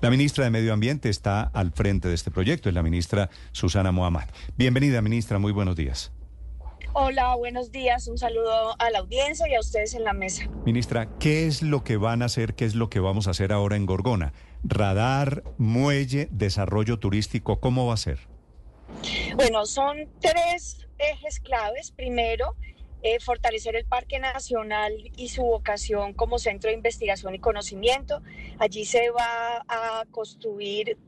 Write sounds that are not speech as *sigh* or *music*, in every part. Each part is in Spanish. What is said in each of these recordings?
La ministra de Medio Ambiente está al frente de este proyecto, es la ministra Susana Mohamed. Bienvenida, ministra. Muy buenos días. Hola, buenos días. Un saludo a la audiencia y a ustedes en la mesa. Ministra, ¿qué es lo que van a hacer? ¿Qué es lo que vamos a hacer ahora en Gorgona? Radar, muelle, desarrollo turístico, ¿cómo va a ser? Bueno, son tres ejes claves. Primero, eh, fortalecer el Parque Nacional y su vocación como centro de investigación y conocimiento. Allí se va a construir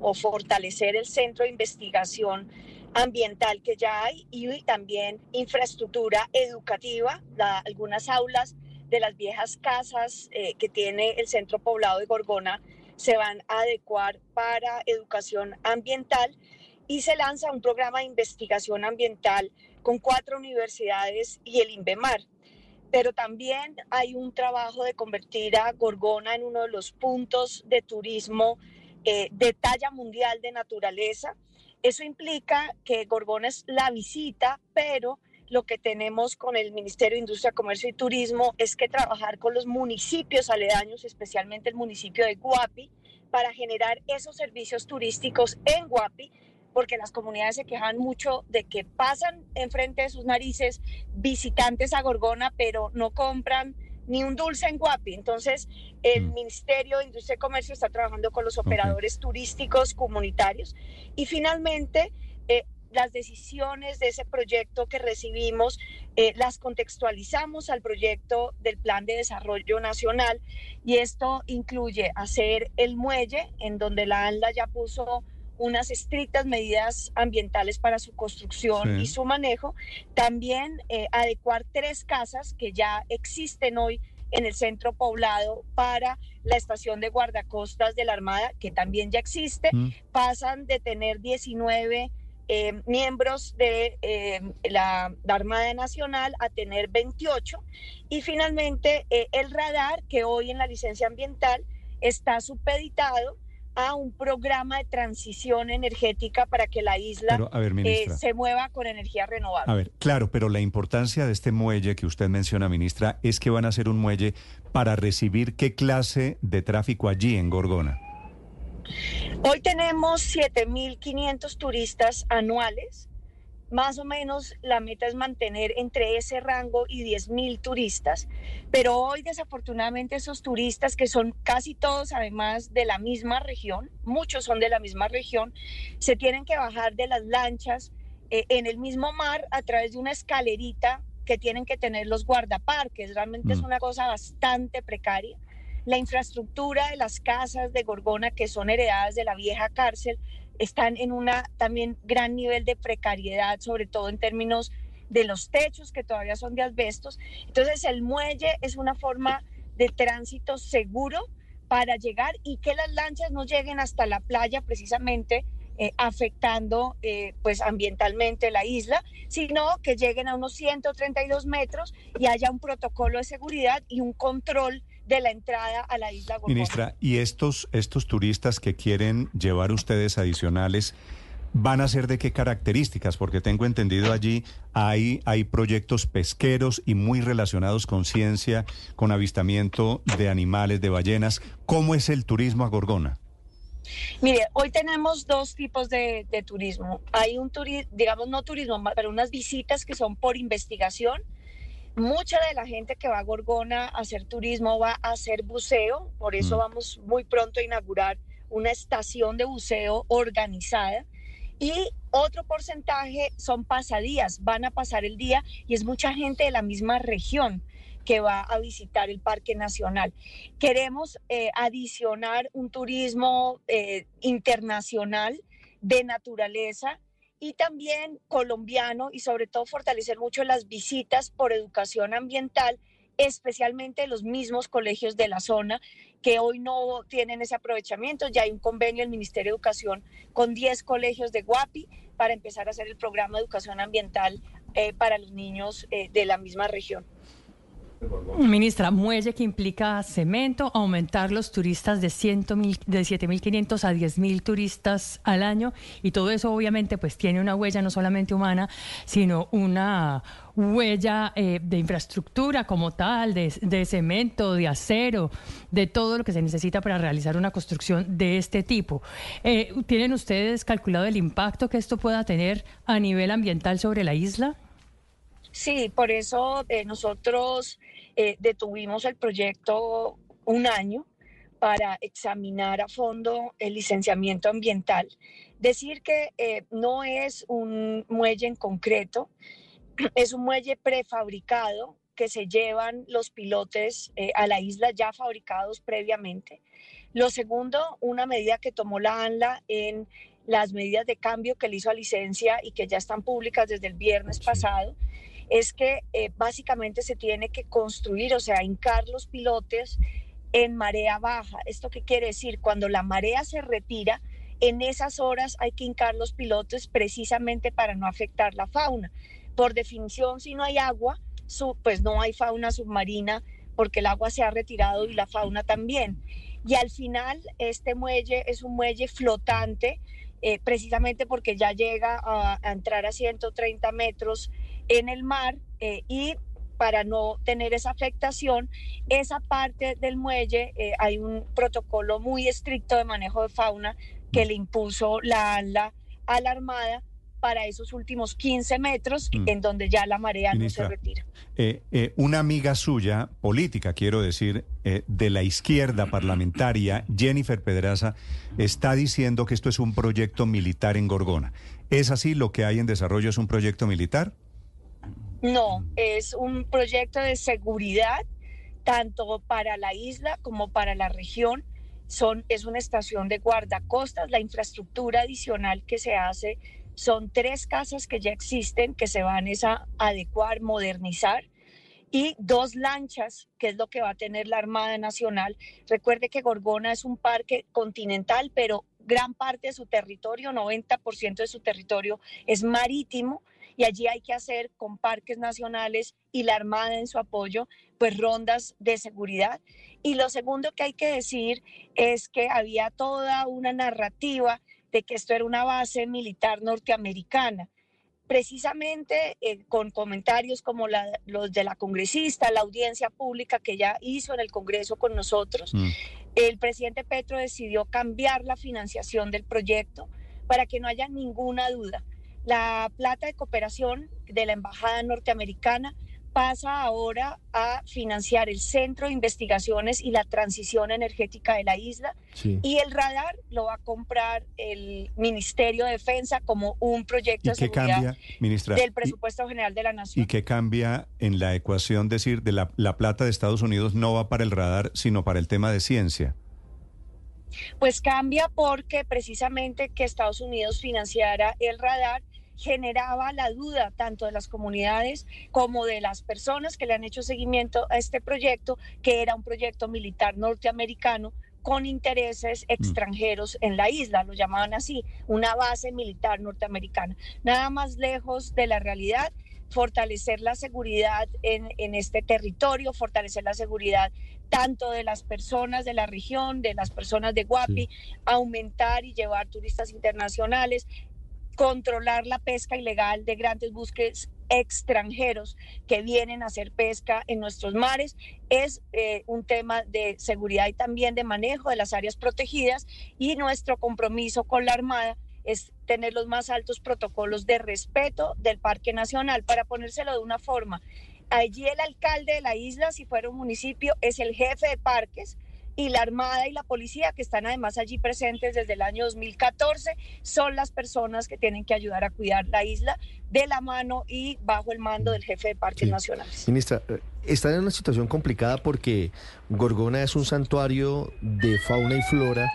o fortalecer el centro de investigación ambiental que ya hay y también infraestructura educativa, algunas aulas de las viejas casas eh, que tiene el centro poblado de Gorgona se van a adecuar para educación ambiental y se lanza un programa de investigación ambiental con cuatro universidades y el INVEMAR. Pero también hay un trabajo de convertir a Gorgona en uno de los puntos de turismo eh, de talla mundial de naturaleza. Eso implica que Gorgona es la visita, pero lo que tenemos con el Ministerio de Industria, Comercio y Turismo es que trabajar con los municipios aledaños, especialmente el municipio de Guapi, para generar esos servicios turísticos en Guapi porque las comunidades se quejan mucho de que pasan enfrente de sus narices visitantes a Gorgona, pero no compran ni un dulce en Guapi. Entonces, el mm. Ministerio de Industria y Comercio está trabajando con los operadores turísticos comunitarios. Y finalmente, eh, las decisiones de ese proyecto que recibimos eh, las contextualizamos al proyecto del Plan de Desarrollo Nacional y esto incluye hacer el muelle en donde la ANLA ya puso unas estrictas medidas ambientales para su construcción y su manejo. También eh, adecuar tres casas que ya existen hoy en el centro poblado para la estación de guardacostas de la Armada, que también ya existe. Mm. Pasan de tener 19 eh, miembros de eh, la, Armada Nacional a tener 28. Y finalmente el radar, que hoy en la licencia ambiental está supeditado a un programa de transición energética para que la isla eh, se mueva con energía renovable. A ver, claro, pero la importancia de este muelle que usted menciona, ministra, es que van a ser un muelle para recibir qué clase de tráfico allí en Gorgona. Hoy tenemos 7.500 turistas anuales más o menos la meta es mantener entre ese rango y 10 mil turistas, pero hoy desafortunadamente esos turistas que son casi todos además de la misma región, muchos son de la misma región, se tienen que bajar de las lanchas eh, en el mismo mar a través de una escalerita que tienen que tener los guardaparques, realmente es mm. una cosa bastante precaria. La infraestructura de las casas de Gorgona que son heredadas de la vieja cárcel están en un también gran nivel de precariedad, sobre todo en términos de los techos que todavía son de asbestos. Entonces el muelle es una forma de tránsito seguro para llegar y que las lanchas no lleguen hasta la playa precisamente eh, afectando eh, pues ambientalmente la isla, sino que lleguen a unos 132 metros y haya un protocolo de seguridad y un control de la entrada a la isla Gorgona. Ministra, ¿y estos, estos turistas que quieren llevar ustedes adicionales van a ser de qué características? Porque tengo entendido allí hay, hay proyectos pesqueros y muy relacionados con ciencia, con avistamiento de animales, de ballenas. ¿Cómo es el turismo a Gorgona? Mire, hoy tenemos dos tipos de, de turismo. Hay un turismo, digamos no turismo, pero unas visitas que son por investigación Mucha de la gente que va a Gorgona a hacer turismo va a hacer buceo, por eso mm. vamos muy pronto a inaugurar una estación de buceo organizada. Y otro porcentaje son pasadías, van a pasar el día y es mucha gente de la misma región que va a visitar el Parque Nacional. Queremos eh, adicionar un turismo eh, internacional de naturaleza y también colombiano y sobre todo fortalecer mucho las visitas por educación ambiental especialmente los mismos colegios de la zona que hoy no tienen ese aprovechamiento. Ya hay un convenio del Ministerio de Educación con 10 colegios de Guapi para empezar a hacer el programa de educación ambiental eh, para los niños eh, de la misma región. Ministra, muelle que implica cemento, aumentar los turistas de, 100 de 7.500 a 10.000 turistas al año y todo eso obviamente pues tiene una huella no solamente humana, sino una huella eh, de infraestructura como tal, de, cemento, de acero, de todo lo que se necesita para realizar una construcción de este tipo. Eh, ¿Tienen ustedes calculado el impacto que esto pueda tener a nivel ambiental sobre la isla? Sí, por eso eh, nosotros eh, detuvimos el proyecto un año para examinar a fondo el licenciamiento ambiental. Decir que eh, no es un muelle en concreto, *clears throat* es un muelle prefabricado que se llevan los pilotes a la isla ya fabricados previamente. Lo segundo, una medida que tomó la ANLA en las medidas de cambio que le hizo a licencia y que ya están públicas desde el viernes pasado, es que eh, básicamente se tiene que construir, o sea, hincar los pilotes en marea baja. ¿Esto qué quiere decir? Cuando la marea se retira, en esas horas hay que hincar los pilotes precisamente para no afectar la fauna. Por definición, si no hay agua, pues no hay fauna submarina porque el agua se ha retirado y la fauna también. Y al final, este muelle es un muelle flotante, eh, precisamente porque ya llega a, a entrar a 130 metros en el mar eh, y para no tener esa afectación, esa parte del muelle eh, hay un protocolo muy estricto de manejo de fauna que le impuso la ANLA a la Armada para esos últimos 15 metros mm. en donde ya la marea no se retira. Eh, una amiga suya, política, quiero decir, de la izquierda parlamentaria, Jennifer Pedraza, está diciendo que esto es un proyecto militar en Gorgona. ¿Es así? ¿Lo que hay en desarrollo es un proyecto militar? No, es un proyecto de seguridad tanto para la isla como para la región. Son, es una estación de guardacostas. La infraestructura adicional que se hace son tres casas que ya existen que se van a adecuar, modernizar y dos lanchas, que es lo que va a tener la Armada Nacional. Recuerde que Gorgona es un parque continental, pero gran parte de su territorio, 90% de su territorio es marítimo y allí hay que hacer con parques nacionales y la Armada en su apoyo, pues rondas de seguridad. Y lo segundo que hay que decir es que había toda una narrativa de que esto era una base militar norteamericana precisamente eh, con comentarios como los de la congresista, la audiencia pública que ya hizo en el Congreso con nosotros, mm. el presidente Petro decidió cambiar la financiación del proyecto para que no haya ninguna duda. La plata de cooperación de la Embajada Norteamericana pasa ahora a financiar el Centro de Investigaciones y la Transición Energética de la isla y el radar lo va a comprar el Ministerio de Defensa como un proyecto de seguridad del presupuesto general de la Nación. ¿Y qué cambia en la ecuación? Decir, de la, la plata de Estados Unidos no va para el radar, sino para el tema de ciencia. Pues cambia porque precisamente que Estados Unidos financiara el radar generaba la duda tanto de las comunidades como de las personas que le han hecho seguimiento a este proyecto, que era un proyecto militar norteamericano con intereses mm. extranjeros en la isla, lo llamaban así, una base militar norteamericana. Nada más lejos de la realidad, fortalecer la seguridad en, en este territorio, fortalecer la seguridad tanto de las personas de la región, de las personas de Guapi, aumentar y llevar turistas internacionales, controlar la pesca ilegal de grandes buques extranjeros que vienen a hacer pesca en nuestros mares. Es eh, un tema de seguridad y también de manejo de las áreas protegidas y nuestro compromiso con la Armada es tener los más altos protocolos de respeto del Parque Nacional. Para ponérselo de una forma, allí el alcalde de la isla, si fuera un municipio, es el jefe de parques, y la Armada y la Policía, que están además allí presentes desde el año 2014, son las personas que tienen que ayudar a cuidar la isla de la mano y bajo el mando del jefe de parques nacionales. Ministra, eh, está en una situación complicada porque Gorgona es un santuario de fauna y flora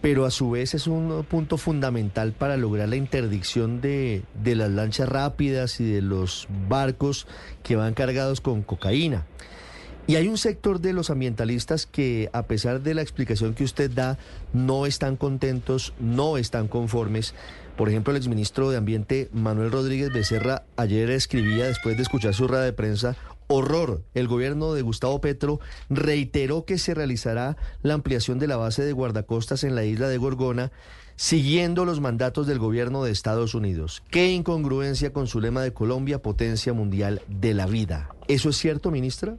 pero a su vez es un punto fundamental para lograr la interdicción de, de, las lanchas rápidas y de los barcos que van cargados con cocaína. Y hay un sector de los ambientalistas que, a pesar de la explicación que usted da, no están contentos, no están conformes. Por ejemplo, el exministro de Ambiente Manuel Rodríguez Becerra ayer escribía, después de escuchar su rueda de prensa, horror. El gobierno de Gustavo Petro reiteró que se realizará la ampliación de la base de guardacostas en la isla de Gorgona, siguiendo los mandatos del gobierno de Estados Unidos. Qué incongruencia con su lema de Colombia, potencia mundial de la vida. ¿Eso es cierto, ministra?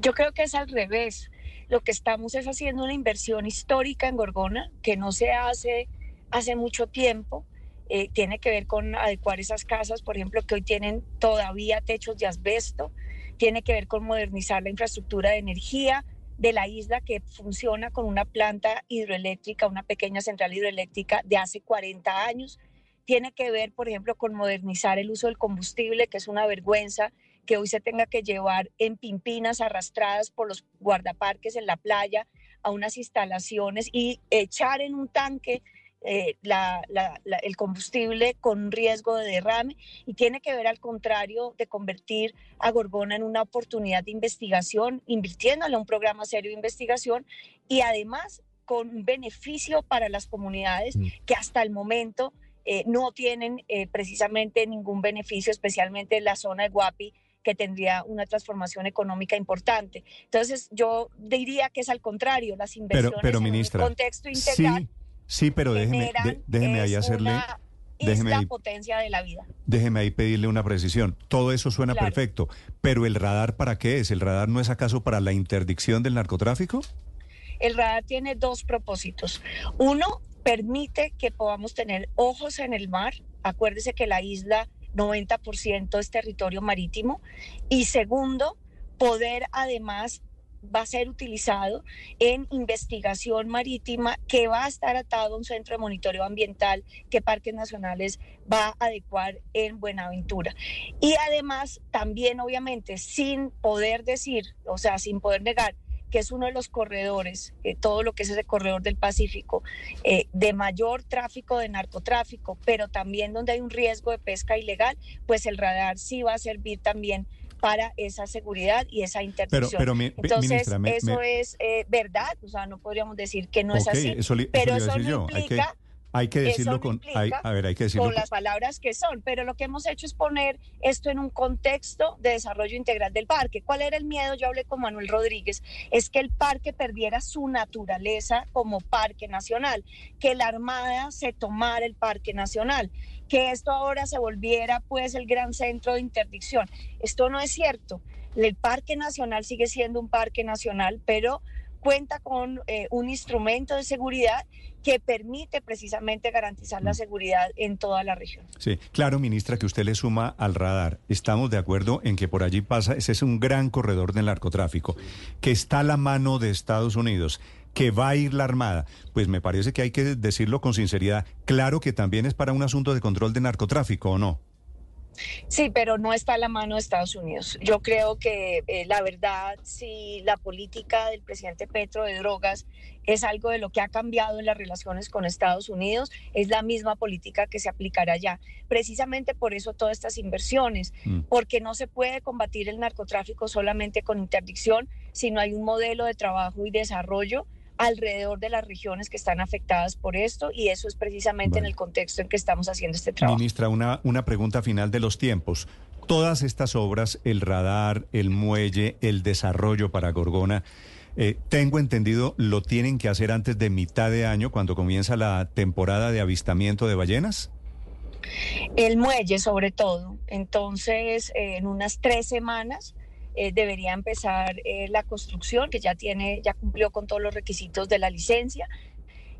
Yo creo que es al revés. Lo que estamos es haciendo una inversión histórica en Gorgona que no se hace hace mucho tiempo. Eh, tiene que ver con adecuar esas casas, por ejemplo, que hoy tienen todavía techos de asbesto. Tiene que ver con modernizar la infraestructura de energía de la isla que funciona con una planta hidroeléctrica, una pequeña central hidroeléctrica de hace 40 años. Tiene que ver, por ejemplo, con modernizar el uso del combustible, que es una vergüenza que hoy se tenga que llevar en pimpinas arrastradas por los guardaparques en la playa a unas instalaciones y echar en un tanque eh, el combustible con un riesgo de derrame y tiene que ver al contrario de convertir a Gorgona en una oportunidad de investigación, invirtiéndole un programa serio de investigación y además con un beneficio para las comunidades mm. que hasta el momento eh, no tienen eh, precisamente ningún beneficio, especialmente en la zona de Guapi, que tendría una transformación económica importante. Entonces, yo diría que es al contrario, las inversiones pero, ministra, en un contexto integral. Sí, sí pero déjeme, déjeme ahí hacerle. Déjeme ahí, potencia de la vida. Déjeme ahí pedirle una precisión. Todo eso suena perfecto, pero ¿el radar para qué es? ¿El radar no es acaso para la interdicción del narcotráfico? El radar tiene dos propósitos. Uno, permite que podamos tener ojos en el mar. Acuérdese que la isla 90% es territorio marítimo. Y segundo, poder además va a ser utilizado en investigación marítima que va a estar atado a un centro de monitoreo ambiental que Parques Nacionales va a adecuar en Buenaventura. Y además, también obviamente, sin poder decir, o sea, sin poder negar que es uno de los corredores, eh, todo lo que es ese corredor del Pacífico, eh, de mayor tráfico de narcotráfico, pero también donde hay un riesgo de pesca ilegal, pues el radar sí va a servir también para esa seguridad y esa interdicción. Pero, Entonces, eso es eh, verdad, o sea, no podríamos decir que no es así, pero eso no implica... Hay que decirlo con, a ver, hay que decirlo con las palabras que son, pero lo que hemos hecho es poner esto en un contexto de desarrollo integral del parque. ¿Cuál era el miedo? Yo hablé con Manuel Rodríguez, es que el parque perdiera su naturaleza como parque nacional, que la Armada se tomara el parque nacional, que esto ahora se volviera pues el gran centro de interdicción. Esto no es cierto. El parque nacional sigue siendo un parque nacional, pero cuenta con eh, un instrumento de seguridad que permite precisamente garantizar la mm. seguridad en toda la región. Sí, claro, ministra, que usted le suma al radar. Estamos de acuerdo en que por allí pasa, ese es un gran corredor del narcotráfico, que está a la mano de Estados Unidos que va a ir la Armada, pues me parece que hay que decirlo con sinceridad. Claro que también es para un asunto de control de narcotráfico, ¿o no? Sí, pero no está a la mano de Estados Unidos. Yo creo que eh, la verdad, si la política del presidente Petro de drogas es algo de lo que ha cambiado en las relaciones con Estados Unidos, es la misma política que se aplicará allá. Precisamente por eso todas estas inversiones, mm. porque no se puede combatir el narcotráfico solamente con interdicción, sino hay un modelo de trabajo y desarrollo alrededor de las regiones que están afectadas por esto y eso es precisamente en el contexto en que estamos haciendo este trabajo. Ministra, una, una pregunta final de los tiempos. Todas estas obras, el radar, el muelle, el desarrollo para Gorgona, eh, tengo entendido, lo tienen que hacer antes de mitad de año, cuando comienza la temporada de avistamiento de ballenas. El muelle, sobre todo. Entonces, eh, en unas tres semanas eh, debería empezar eh, la construcción, que ya tiene, ya cumplió con todos los requisitos de la licencia.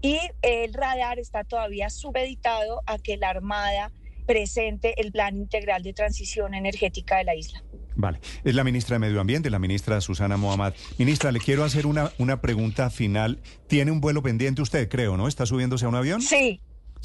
Y el radar está todavía subeditado a que la Armada presente el plan integral de transición energética de la isla. Vale. Es la ministra de Medio Ambiente, la ministra Susana Mohamed. Ministra, le quiero hacer una, una pregunta final. ¿Tiene un vuelo pendiente usted, creo, no? ¿Está subiéndose a un avión? Sí.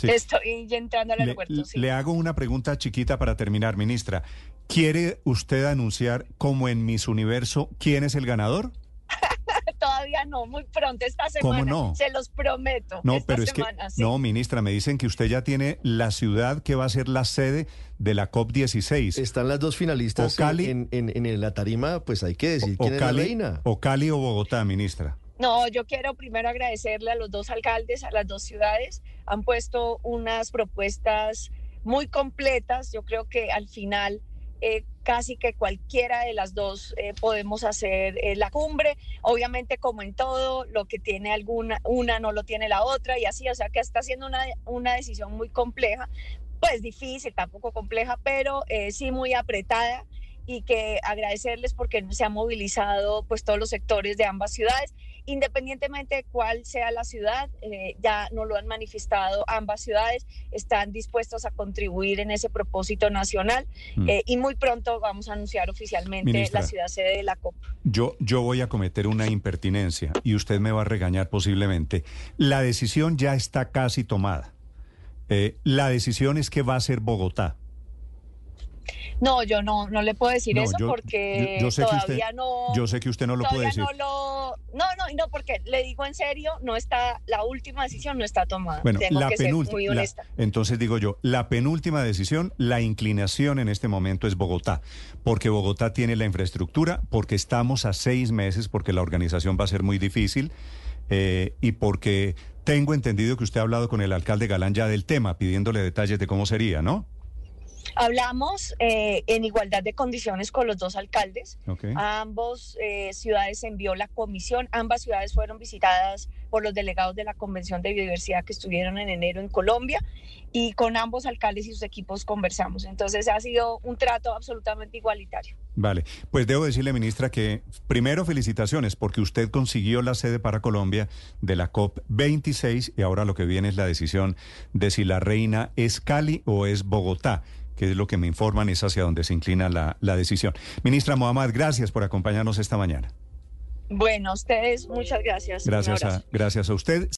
Estoy entrando al aeropuerto. Le, le hago una pregunta chiquita para terminar, ministra. ¿Quiere usted anunciar, como en Miss Universo, quién es el ganador? *laughs* todavía no, muy pronto esta semana. ¿Cómo no? Se los prometo. No, esta pero es que, sí. no, ministra, me dicen que usted ya tiene la ciudad que va a ser la sede de la COP16. Están las dos finalistas O Cali- en, en, en la tarima, pues hay que decir quién es la Cali, reina. o Cali o Bogotá, ministra. No, yo quiero primero agradecerle a los dos alcaldes, a las dos ciudades. Han puesto unas propuestas muy completas. Yo creo que al final eh, casi que cualquiera de las dos eh, podemos hacer eh, la cumbre. Obviamente, como en todo, lo que tiene alguna, una no lo tiene la otra y así. O sea que está siendo una, una decisión muy compleja. Pues difícil, tampoco compleja, pero eh, sí muy apretada y que agradecerles porque se han movilizado pues todos los sectores de ambas ciudades, independientemente de cuál sea la ciudad, eh, ya no lo han manifestado ambas ciudades, están dispuestos a contribuir en ese propósito nacional Mm. eh, y muy pronto vamos a anunciar oficialmente Ministra. la ciudad sede de la COP. Yo, yo voy a cometer una impertinencia y usted me va a regañar posiblemente. La decisión ya está casi tomada. Eh, la decisión es que va a ser Bogotá. No, yo no, no le puedo decir No, eso yo- porque yo- yo sé que todavía usted- no... Yo sé que usted no lo puede decir. no lo... No, no, no, porque le digo en serio, no está, la última decisión no está tomada. Bueno, Tengo la que penúltima. Entonces digo yo, la penúltima decisión, la inclinación en este momento es Bogotá, porque Bogotá tiene la infraestructura, porque estamos a seis meses, porque la organización va a ser muy difícil eh, y porque tengo entendido que usted ha hablado con el alcalde Galán ya del tema, pidiéndole detalles de cómo sería, ¿no? Hablamos eh, en igualdad de condiciones con los dos alcaldes. Ok. A ambos eh, ciudades envió la comisión. Ambas ciudades fueron visitadas por los delegados de la Convención de Biodiversidad que estuvieron en enero en Colombia y con ambos alcaldes y sus equipos conversamos. Entonces ha sido un trato absolutamente igualitario. Vale, pues debo decirle, ministra, que primero felicitaciones porque usted consiguió la sede para Colombia de la COP26 y ahora lo que viene es la decisión de si la reina es Cali o es Bogotá, que es lo que me informan, es hacia donde se inclina la, la decisión. Ministra Mohamed, gracias por acompañarnos esta mañana. Bueno, ustedes muchas gracias. Gracias a, gracias a usted.